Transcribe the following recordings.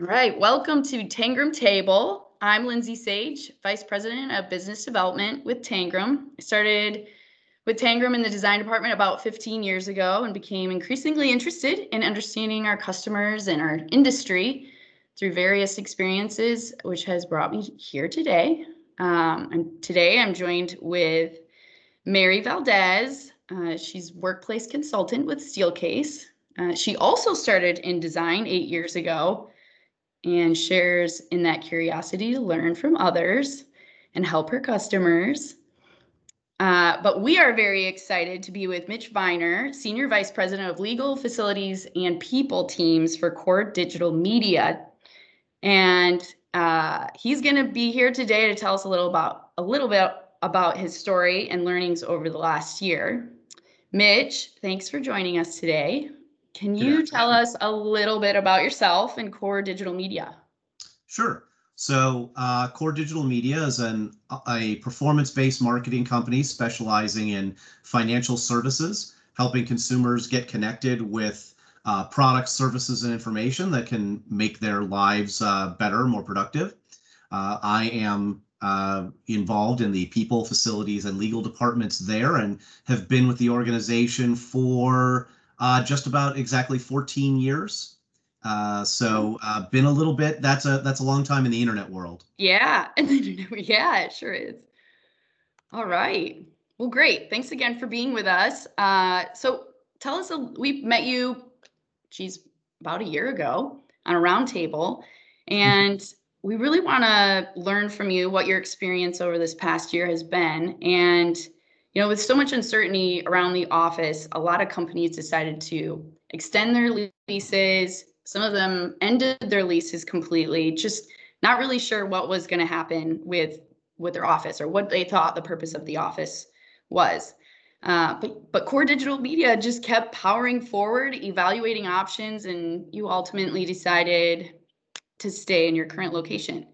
All right, welcome to Tangram Table. I'm Lindsay Sage, Vice President of Business Development with Tangram. I started with Tangram in the design department about 15 years ago and became increasingly interested in understanding our customers and our industry through various experiences, which has brought me here today. Um, and today I'm joined with Mary Valdez. Uh, she's workplace consultant with Steelcase. Uh, she also started in design eight years ago and shares in that curiosity to learn from others and help her customers. Uh, but we are very excited to be with Mitch Viner, Senior Vice President of Legal, Facilities, and People Teams for Core Digital Media. And uh, he's going to be here today to tell us a little about a little bit about his story and learnings over the last year. Mitch, thanks for joining us today. Can you tell us a little bit about yourself and Core Digital Media? Sure. So, uh, Core Digital Media is an a performance-based marketing company specializing in financial services, helping consumers get connected with uh, products, services, and information that can make their lives uh, better, more productive. Uh, I am uh, involved in the people, facilities, and legal departments there, and have been with the organization for uh, just about exactly 14 years. Uh, so uh, been a little bit. That's a that's a long time in the internet world. Yeah, yeah, it sure is. All right. Well, great. Thanks again for being with us. Uh, so tell us, a, we met you, geez, about a year ago on a roundtable, and we really want to learn from you what your experience over this past year has been, and you know, with so much uncertainty around the office, a lot of companies decided to extend their leases. Some of them ended their leases completely, just not really sure what was going to happen with with their office or what they thought the purpose of the office was. Uh, but but core digital media just kept powering forward, evaluating options, and you ultimately decided to stay in your current location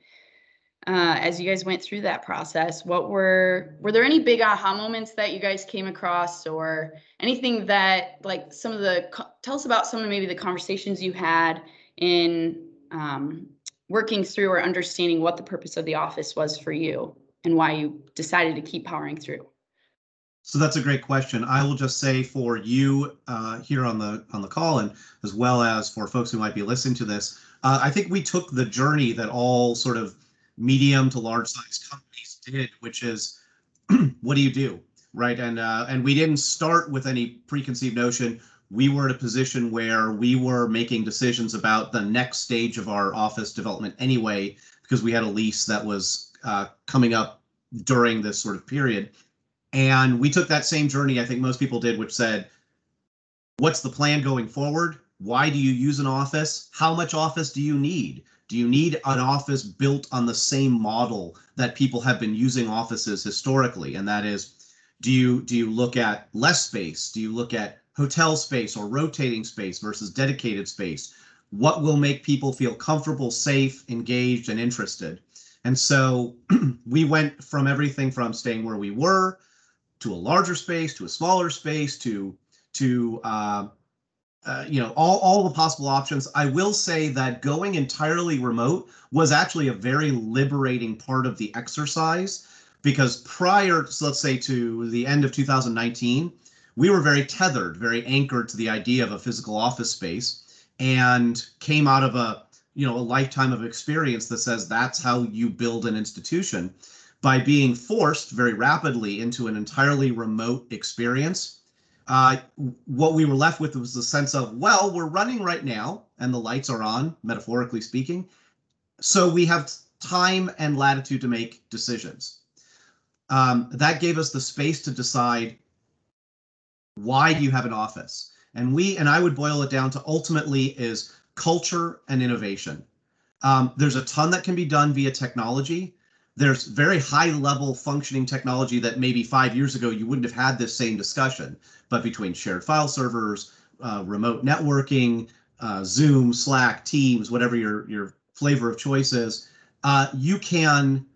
uh, as you guys went through that process what were were there any big aha moments that you guys came across or anything that like some of the tell us about some of maybe the conversations you had in um, working through or understanding what the purpose of the office was for you and why you decided to keep powering through? So that's a great question. I will just say for you uh, here on the on the call and as well as for folks who might be listening to this uh, i think we took the journey that all sort of medium to large size companies did, which is what do you do, right? And uh, and we didn't start with any preconceived notion. We were in a position where we were making decisions about the next stage of our office development anyway, because we had a lease that was uh, coming up during this sort of period. And we took that same journey, I think most people did, which said, what's the plan going forward? Why do you use an office? How much office do you need? Do you need an office built on the same model that people have been using offices historically? And that is, do you do you look at less space? Do you look at hotel space or rotating space versus dedicated space? What will make people feel comfortable, safe, engaged, and interested? And so we went from everything from staying where we were to a larger space, to a smaller space, to to uh, uh, you know all all the possible options. I will say that going entirely remote was actually a very liberating part of the exercise because prior so let's say to the end of 2019 we were very tethered very anchored to the idea of a physical office space and came out of a you know a lifetime of experience that says that's how you build an institution. By being forced very rapidly into an entirely remote experience uh, what we were left with was the sense of, well, we're running right now and the lights are on, metaphorically speaking. So we have time and latitude to make decisions. Um, that gave us the space to decide why do you have an office? And we, and I would boil it down to ultimately is culture and innovation. Um, there's a ton that can be done via technology there's very high level functioning technology that maybe five years ago you wouldn't have had this same discussion. But between shared file servers, uh, remote networking, uh, Zoom, Slack, Teams, whatever your your flavor of choice is, uh, you can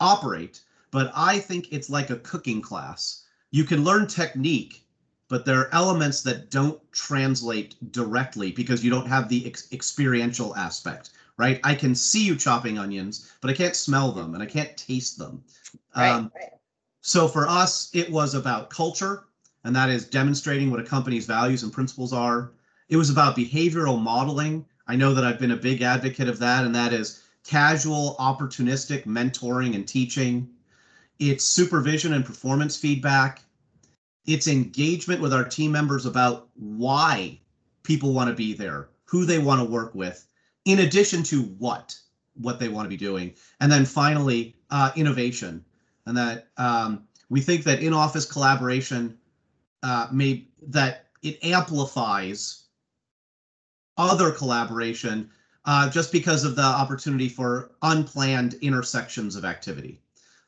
operate. But I think it's like a cooking class. You can learn technique, but there are elements that don't translate directly because you don't have the ex- experiential aspect right? I can see you chopping onions, but I can't smell them and I can't taste them. Right, um, right. So for us, it was about culture, and that is demonstrating what a company's values and principles are. It was about behavioral modeling. I know that I've been a big advocate of that, and that is casual, opportunistic mentoring and teaching. It's supervision and performance feedback. It's engagement with our team members about why people want to be there, who they want to work with, in addition to what what they want to be doing. And then finally, uh, innovation, and that um, we think that in-office collaboration uh, may that it amplifies other collaboration uh, just because of the opportunity for unplanned intersections of activity.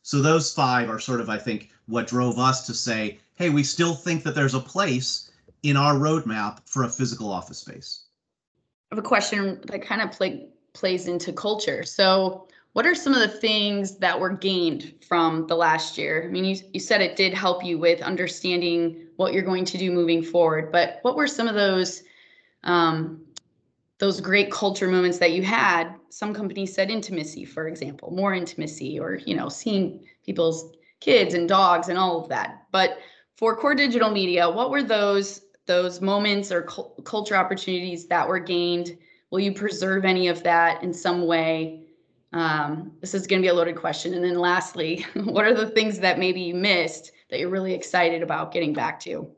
So those five are sort of, I think, what drove us to say, hey, we still think that there's a place in our roadmap for a physical office space. Have a question that kind of play, plays into culture. So what are some of the things that were gained from the last year? I mean, you, you said it did help you with understanding what you're going to do moving forward, but what were some of those um, those great culture moments that you had some companies said intimacy for example more intimacy or you know seeing people's kids and dogs and all of that but for core digital media what were those those moments or cu- culture opportunities that were gained will you preserve any of that in some way? Um, this is going to be a loaded question. And then lastly what are the things that maybe you missed that you're really excited about getting back to?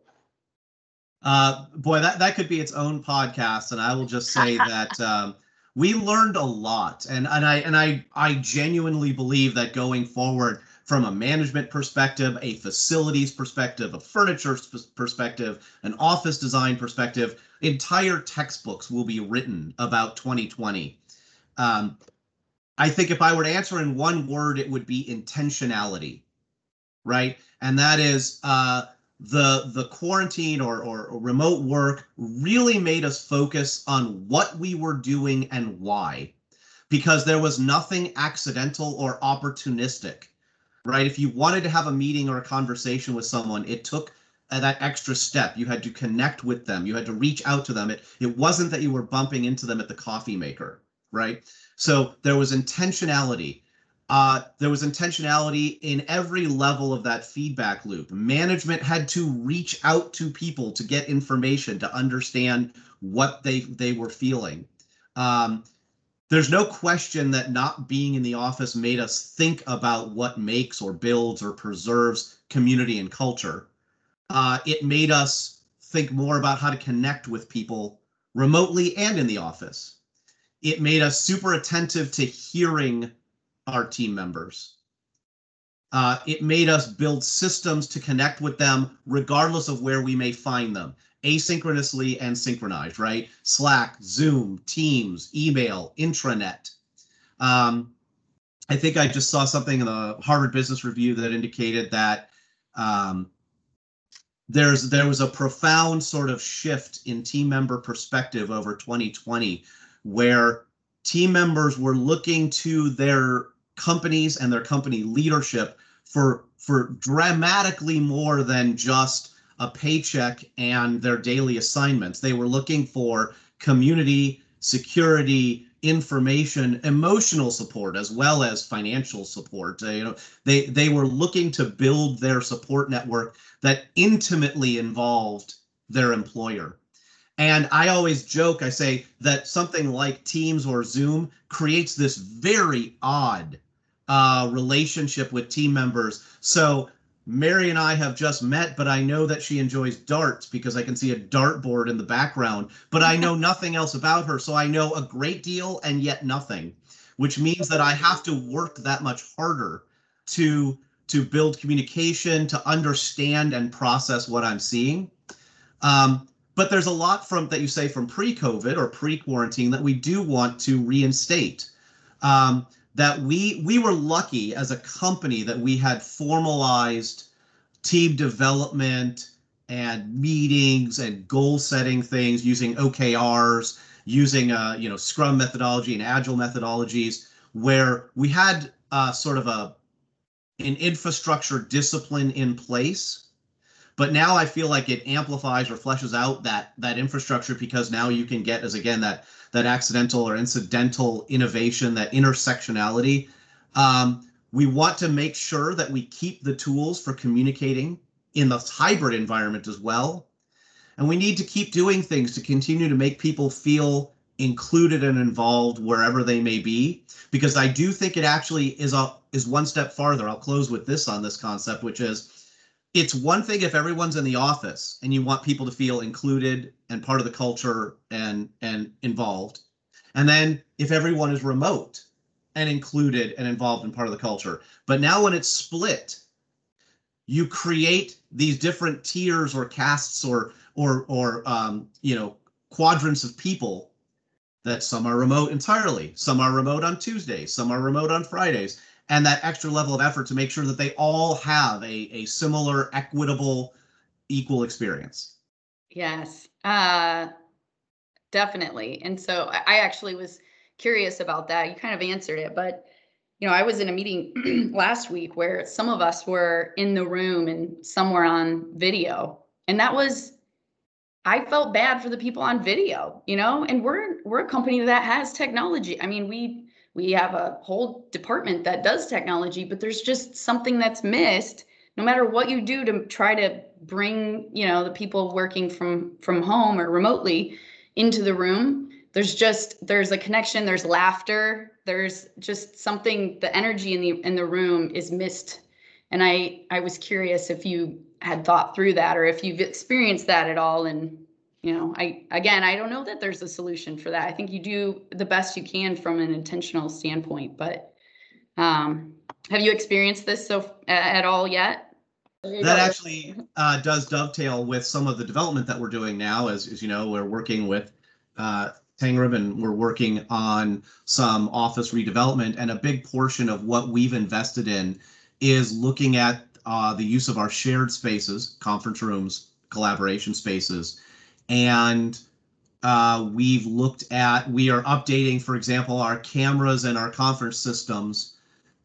Uh, boy, that, that could be its own podcast, and I will just say that um, we learned a lot, and and I and I I genuinely believe that going forward, from a management perspective, a facilities perspective, a furniture perspective, an office design perspective, entire textbooks will be written about 2020. Um, I think if I were to answer in one word, it would be intentionality, right? And that is. Uh, the the quarantine or, or, remote work really made us focus on what we were doing and why because there was nothing accidental or opportunistic right? If you wanted to have a meeting or a conversation with someone it took that extra step. You had to connect with them. You had to reach out to them. It it wasn't that you were bumping into them at the coffee maker right? So there was intentionality. Uh, there was intentionality in every level of that feedback loop. Management had to reach out to people to get information to understand what they they were feeling. Um, there's no question that not being in the office made us think about what makes or builds or preserves community and culture. Uh, it made us think more about how to connect with people remotely and in the office. It made us super attentive to hearing our team members. Uh, it made us build systems to connect with them regardless of where we may find them, asynchronously and synchronized, right? Slack, Zoom, Teams, email, intranet. Um, I think I just saw something in the Harvard Business Review that indicated that um, there's there was a profound sort of shift in team member perspective over 2020, where team members were looking to their companies and their company leadership for for dramatically more than just a paycheck and their daily assignments. They were looking for community, security, information, emotional support as well as financial support. Uh, you know, they they were looking to build their support network that intimately involved their employer. And I always joke, I say that something like Teams or Zoom creates this very odd uh, relationship with team members. So Mary and I have just met, but I know that she enjoys darts because I can see a dartboard in the background, but I know nothing else about her. So I know a great deal and yet nothing, which means that I have to work that much harder to to build communication, to understand and process what I'm seeing. Um, but there's a lot from that you say from pre-COVID or pre-quarantine that we do want to reinstate. Um, that we we were lucky as a company that we had formalized team development and meetings and goal setting things using OKRs, using uh, you know Scrum methodology and Agile methodologies, where we had uh, sort of a an infrastructure discipline in place. But now I feel like it amplifies or fleshes out that that infrastructure because now you can get as again that that accidental or incidental innovation, that intersectionality. Um, we want to make sure that we keep the tools for communicating in the hybrid environment as well. And we need to keep doing things to continue to make people feel included and involved wherever they may be because I do think it actually is a is one step farther. I'll close with this on this concept which is it's one thing if everyone's in the office and you want people to feel included and part of the culture and and involved. And then if everyone is remote and included and involved in part of the culture. But now when it's split, you create these different tiers or castes or or or um, you know quadrants of people that some are remote entirely, some are remote on Tuesdays, some are remote on Fridays, and that extra level of effort to make sure that they all have a, a similar, equitable, equal experience. Yes, uh, definitely. And so I, actually was curious about that. You kind of answered it, but you know, I was in a meeting last week where some of us were in the room and some were on video. And that was I felt bad for the people on video, you know, and we're we're a company that has technology. I mean, we we have a whole department that does technology, but there's just something that's missed no matter what you do to try to bring, you know, the people working from from home or remotely into the room. There's just there's a connection, there's laughter, there's just something the energy in the in the room is missed. And I I was curious if you had thought through that or if you've experienced that at all and you know i again i don't know that there's a solution for that. I think you do the best you can from an intentional standpoint but um have you experienced this so at all yet? That actually uh, does dovetail with some of the development that we're doing now as, as you know we're working with uh, Tangram and we're working on some office redevelopment and a big portion of what we've invested in is looking at uh, the use of our shared spaces, conference rooms, collaboration spaces, and uh, we've looked at we are updating, for example, our cameras and our conference systems.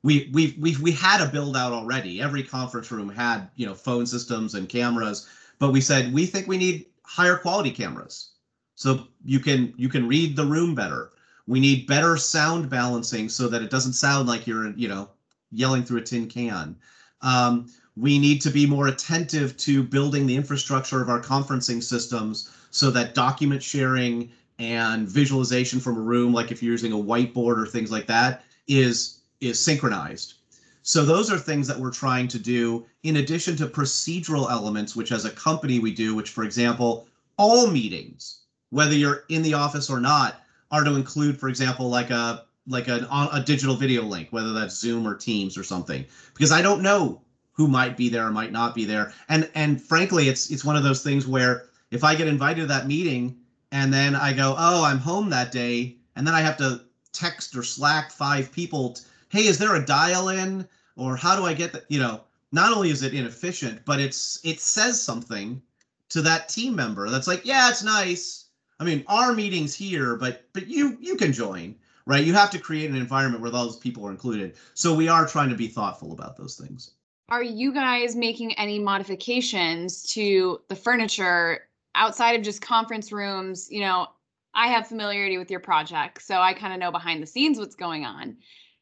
We we we we had a build out already. Every conference room had you know phone systems and cameras, but we said we think we need higher quality cameras so you can you can read the room better. We need better sound balancing so that it doesn't sound like you're you know yelling through a tin can. Um, we need to be more attentive to building the infrastructure of our conferencing systems so that document sharing and visualization from a room, like if you're using a whiteboard or things like that, is is synchronized. So those are things that we're trying to do in addition to procedural elements, which as a company we do, which for example, all meetings, whether you're in the office or not, are to include, for example, like a like a, a digital video link, whether that's Zoom or Teams or something, because I don't know who might be there or might not be there. And and frankly, it's it's one of those things where if I get invited to that meeting and then I go, oh, I'm home that day, and then I have to text or Slack five people, hey, is there a dial-in or how do I get that? You know, not only is it inefficient, but it's it says something to that team member that's like, yeah, it's nice. I mean, our meeting's here, but but you you can join right? You have to create an environment where those people are included. So we are trying to be thoughtful about those things. Are you guys making any modifications to the furniture outside of just conference rooms? You know, I have familiarity with your project, so I kind of know behind the scenes what's going on.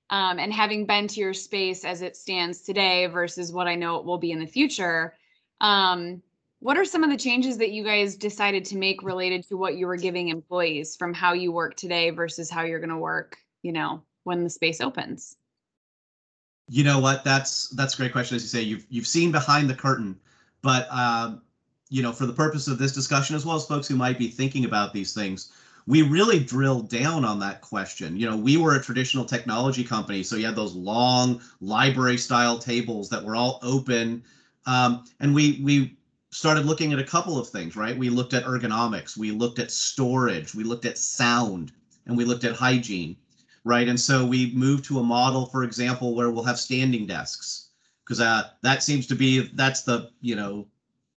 Um, and having been to your space as it stands today versus what I know it will be in the future, um, what are some of the changes that you guys decided to make related to what you were giving employees from how you work today versus how you're going to work, you know, when the space opens? You know what? That's that's a great question. As you say, you've you've seen behind the curtain, but um, you know, for the purpose of this discussion, as well as folks who might be thinking about these things, we really drilled down on that question. You know, we were a traditional technology company, so you had those long library style tables that were all open, um, and we we started looking at a couple of things, right? We looked at ergonomics, we looked at storage, we looked at sound, and we looked at hygiene, right? And so we move to a model, for example, where we'll have standing desks because uh, that seems to be that's the you know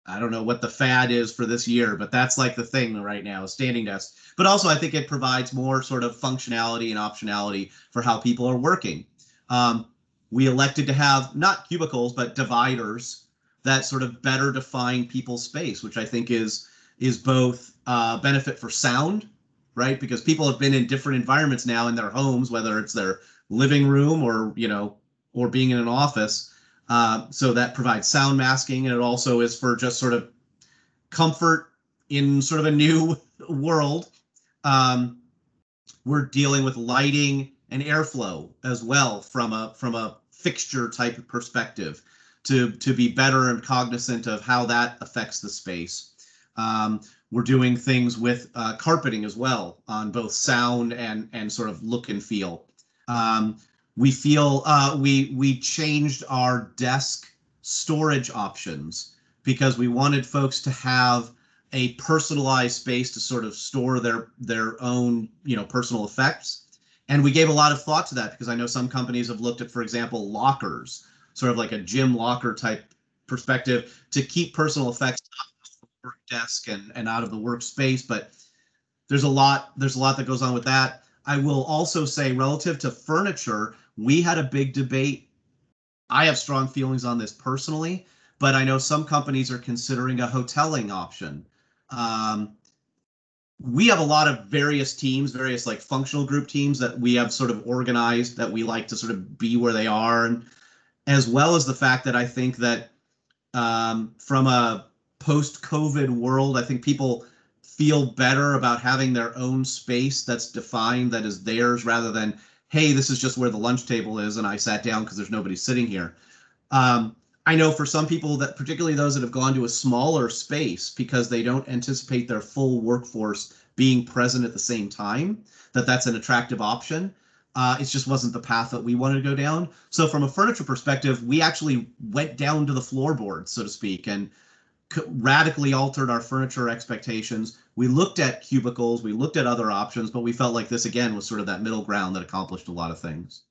I don't know what the fad is for this year, but that's like the thing right now, standing desks. But also, I think it provides more sort of functionality and optionality for how people are working. Um, we elected to have not cubicles, but dividers that sort of better define people's space, which I think is is both uh, benefit for sound, right? Because people have been in different environments now in their homes, whether it's their living room or you know or being in an office. Uh, so that provides sound masking, and it also is for just sort of comfort in sort of a new world. Um, we're dealing with lighting and airflow as well from a from a fixture type perspective to to be better and cognizant of how that affects the space. Um, we're doing things with uh, carpeting as well on both sound and and sort of look and feel. Um, we feel uh, we we changed our desk storage options because we wanted folks to have a personalized space to sort of store their their own you know personal effects and we gave a lot of thought to that because i know some companies have looked at for example lockers sort of like a gym locker type perspective to keep personal effects work desk and, and out of the workspace but there's a lot there's a lot that goes on with that. I will also say relative to furniture we had a big debate. I have strong feelings on this personally but i know some companies are considering a hoteling option. Um, we have a lot of various teams, various like functional group teams that we have sort of organized that we like to sort of be where they are, and as well as the fact that I think that um, from a post-COVID world, I think people feel better about having their own space that's defined that is theirs rather than hey this is just where the lunch table is and i sat down because there's nobody sitting here um, I know for some people that particularly those that have gone to a smaller space because they don't anticipate their full workforce being present at the same time, that that's an attractive option. Uh, it just wasn't the path that we wanted to go down. So from a furniture perspective, we actually went down to the floorboard, so to speak, and radically altered our furniture expectations. We looked at cubicles, we looked at other options, but we felt like this again was sort of that middle ground that accomplished a lot of things.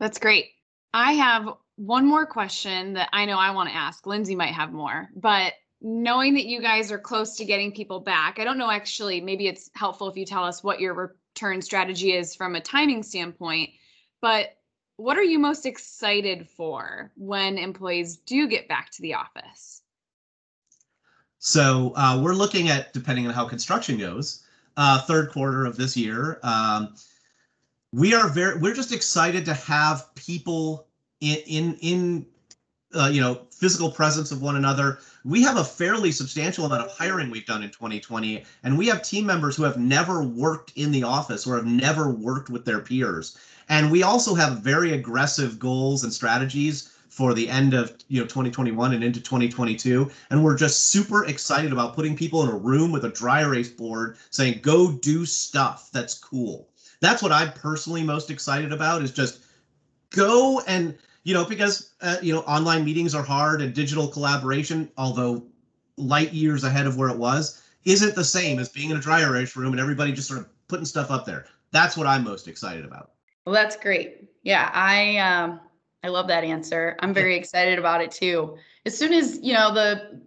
That's great. I have one more question that I know I want to ask. Lindsay might have more, but knowing that you guys are close to getting people back, I don't know actually, maybe it's helpful if you tell us what your return strategy is from a timing standpoint, but what are you most excited for when employees do get back to the office? So uh, we're looking at, depending on how construction goes, uh, third quarter of this year. Um, we are very, we're just excited to have people in in, in uh, you know physical presence of one another we have a fairly substantial amount of hiring we've done in 2020 and we have team members who have never worked in the office or have never worked with their peers and we also have very aggressive goals and strategies for the end of you know 2021 and into 2022 and we're just super excited about putting people in a room with a dry erase board saying go do stuff that's cool. That's what i'm personally most excited about is just go and you know because uh, you know online meetings are hard and digital collaboration although light years ahead of where it was isn't the same as being in a dry erase room and everybody just sort of putting stuff up there. That's what i'm most excited about. Well that's great. Yeah i um i love that answer i'm very excited about it too as soon as you know the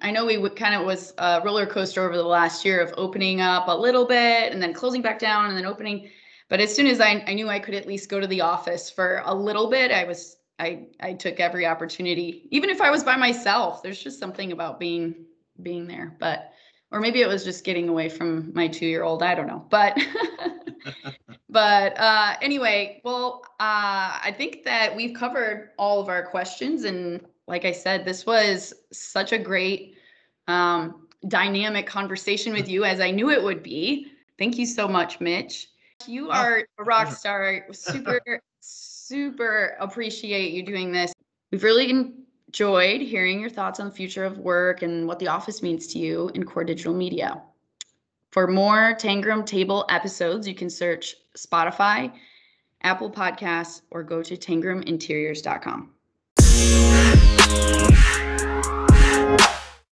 I know we would kind of was a roller coaster over the last year of opening up a little bit and then closing back down and then opening. But as soon as I, I knew I could at least go to the office for a little bit, I was I I took every opportunity, even if I was by myself. There's just something about being being there, but or maybe it was just getting away from my two year old. I don't know, but but uh, anyway, well, uh, I think that we've covered all of our questions, and like I said, this was such a great um, dynamic conversation with you, as I knew it would be. Thank you so much, Mitch. You are a rock star. Super, super appreciate you doing this. We've really enjoyed hearing your thoughts on the future of work and what the office means to you in core digital media. For more Tangram Table episodes, you can search Spotify, Apple Podcasts, or go to tangraminteriors.com.